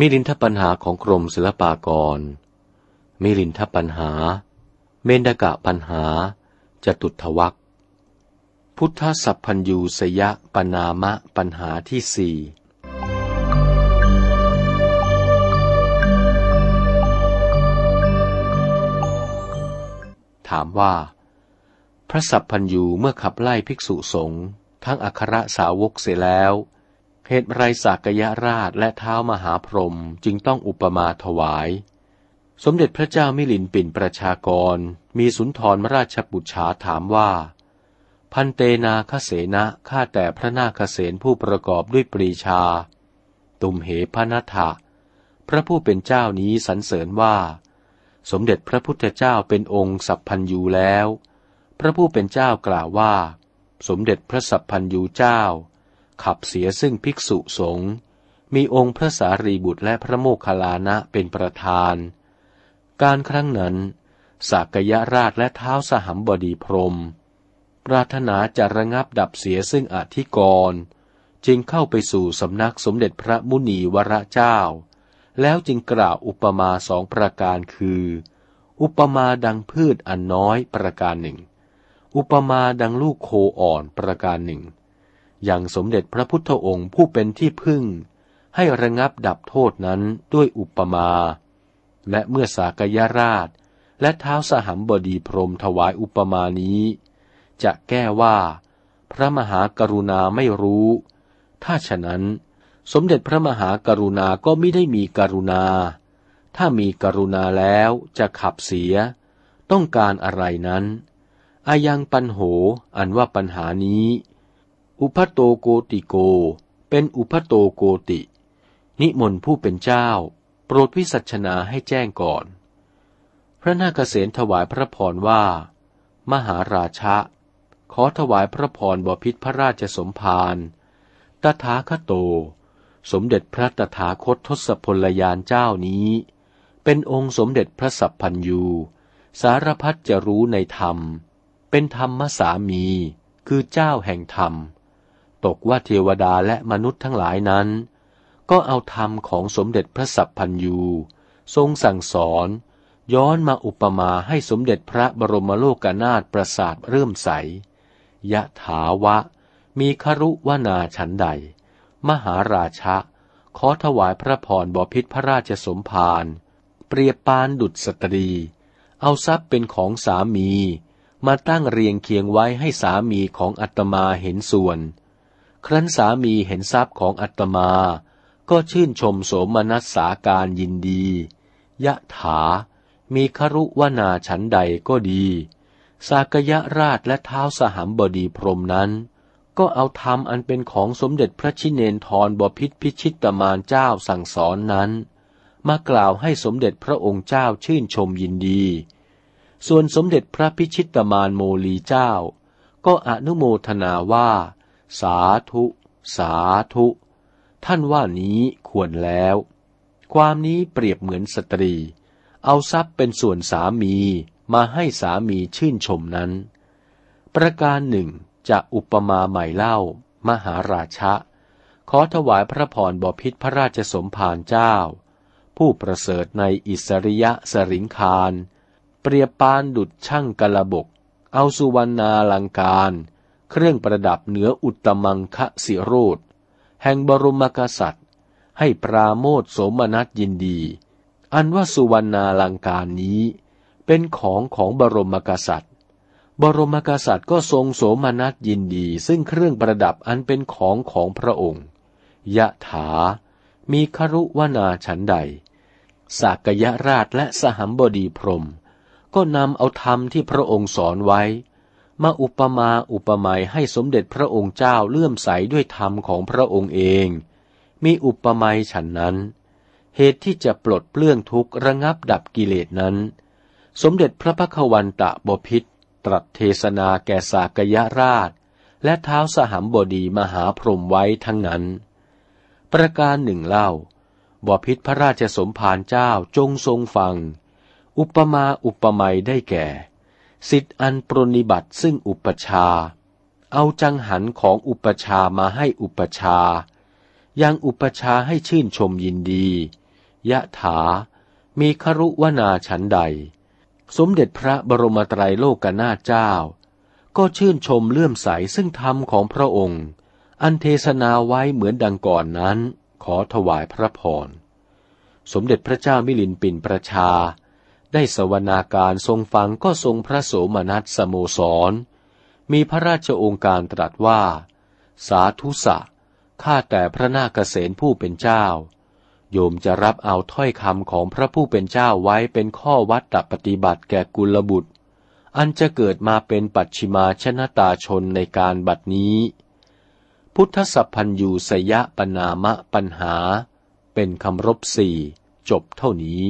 มิลินทปัญหาของกรมศิลปากร มิลินทปัญหา เมนดกะปัญหา จตุทวักพุทธสัพพัญยูสยะปนามะปัญหาที่สี่ถามว่า พระสัพพัญยูเมื่อขับไล่ภิกษุสงฆ์ทั้งอัครสาวกเสียแล้ว เหตุไรสากยราชและเท้ามหาพรหมจึงต้องอุปมาถวาย สมเด็จพระเจ้ามิลินปินประชากร มีสุนทรมราชบุตรฉาถามว่า พันเตนาคเสนะข้าแต่พระนาคเสนผู้ประกอบด้วยปรีชา ตุมเหพนัทะพระผู้เป็นเจ้านี้สรรเสริญว่า สมเด็จพระพุทธเจ้าเป็นองค์สัพพัญยูแล้ว พระผู้เป็นเจ้ากล่าวว่า สมเด็จพระสัพพัญยูเจ้า ขับเสียซึ่งภิกษุสงฆ์มีองค์พระสารีบุตรและพระโมคคัลลานะเป็นประธาน การครั้งนั้น สากยราชและเท้าสหัมบดีพรม ปรารถนาจะระงับดับเสียซึ่งอธิกรจึงเข้าไปสู่สำนักสมเด็จพระมุนีวรเจ้า แล้วจึงกล่าวอุปมาสองประการคือ อุปมาดังพืชอันน้อยประการหนึ่ง อุปมาดังลูกโคอ่อนประการหนึ่ง อย่างสมเด็จพระพุทธองค์ผู้เป็นที่พึ่ง ให้ระงับดับโทษนั้นด้วยอุปมา และเมื่อสากยราช และเท้าสหัมบดีพรมถวายอุปมานี้ จะแก้ว่า พระมหากรุณาไม่รู้ ถ้าฉะนั้น สมเด็จพระมหากรุณาก็ไม่ได้มีกรุณา ถ้ามีกรุณาแล้วจะขับเสีย ต้องการอะไรนั้นอายังปัญโหอันว่าปัญหานี้ อุพัโตโกติโก เป็นอุพัโตโกติ นิมนต์ผู้เป็นเจ้า โปรดวิสัชนาให้แจ้งก่อน พระนาคเษนถวายพระพรว่า มหาราชะ ขอถวายพระพรบพิษพระราชสมภารตถาคโต สมเด็จพระตถาคตทศพลยานเจ้านี้ เป็นองค์สมเด็จพระสัพพัญยู สารพัดจะรู้ในธรรม เป็นธรรมสามี คือเจ้าแห่งธรรม ตกว่าเทวดาและมนุษย์ทั้งหลายนั้น ก็เอาธรรมของสมเด็จพระสัพพัญยูทรงสั่งสอน ย้อนมาอุปมาให้สมเด็จพระบรมโลกนาถประสาทเริ่มใสยะถาวะ มีครุวนาฉันใด มหาราชะ ขอถวายพระพรบพิษพระราชสมภารเปรียบปานดุจสตรี เอาทรัพย์เป็นของสามี มาตั้งเรียงเคียงไว้ให้สามีของอัตมาเห็นส่วน ครั้นสามีเห็นทรัพย์ของอัตมา ก็ชื่นชมโสมนัสสาการยินดี ยะถา มีครุวนาฉันใดก็ดี สากยราชและเท้าสหัมบดีพรมนั้น ก็เอาธรรมอันเป็นของสมเด็จพระชินเนนทรบพิษพิชิตมานเจ้าสั่งสอนนั้น มากล่าวให้สมเด็จพระองค์เจ้าชื่นชมยินดี ส่วนสมเด็จพระพิชิตมานโมลีเจ้า ก็อนุโมทนาว่า สาธุ สาธุ ท่านว่านี้ควรแล้ว ความนี้เปรียบเหมือนสตรี เอาทรัพย์เป็นส่วนสามีมาให้สามีชื่นชมนั้น ประการหนึ่งจะอุปมาใหม่เล่า มหาราชะ ขอถวายพระพรบพิษพระราชสมภารเจ้า ผู้ประเสริฐในอิสริยะสริงคาร เปรียบปานดุดช่างกระบก เอาสุวรรณาลังการ เครื่องประดับเหนืออุตมังคะสิโรธแห่งบรมกษัตริย์ ให้ปราโมทโสมนัสยินดี อันว่าสุวรรณาลังการนี้ เป็นของของบรมกษัตริย์ บรมกษัตริย์ก็ทรงโสมนัสยินดี ซึ่งเครื่องประดับอันเป็นของของพระองค์ ยะถา มีครุวนาฉันใด สากยราชและสหัมบดีพรม ก็นำเอาธรรมที่พระองค์สอนไว้ มาอุปมาอุปไมยให้สมเด็จพระองค์เจ้าเลื่อมใสด้วยธรรมของพระองค์เอง มีอุปไมยฉันนั้น เหตุที่จะปลดเปลื้องทุกข์ระงับดับกิเลสนั้น สมเด็จพระพักวันตะบพิษตรัสเทศนาแก่สากยราช และเท้าสหัมบดีมหาพรหมไว้ทั้งนั้น ประการหนึ่งเล่าบพิษพระราชสมภารเจ้าจงทรงฟัง อุปมาอุปไมยได้แก่ สิทธิอันปรนิบัติซึ่งอุปชา เอาจังหันของอุปชามาให้อุปชา ยังอุปชาให้ชื่นชมยินดี ยะถา มีครุวนาฉันใด สมเด็จพระบรมไตรโลกนาถเจ้า ก็ชื่นชมเลื่อมใสซึ่งธรรมของพระองค์ อันเทศนาไว้เหมือนดังก่อนนั้น ขอถวายพระพร สมเด็จพระเจ้ามิลินปินประชา ได้สวนาการทรงฟังก็ทรงพระโสมนัสสโมสร มีพระราชองค์การตรัสว่า สาธุสะ ข้าแต่พระนาคเษนผู้เป็นเจ้า โยมจะรับเอาถ้อยคำของพระผู้เป็นเจ้าไว้เป็นข้อวัดตปฏิบัติแก่กุลบุตร อันจะเกิดมาเป็นปัจฉิมาชนะตาชนในการบัดนี้ พุทธสัพพัญยูสยะปนามะปัญหา เป็นคำรบสี่จบเท่านี้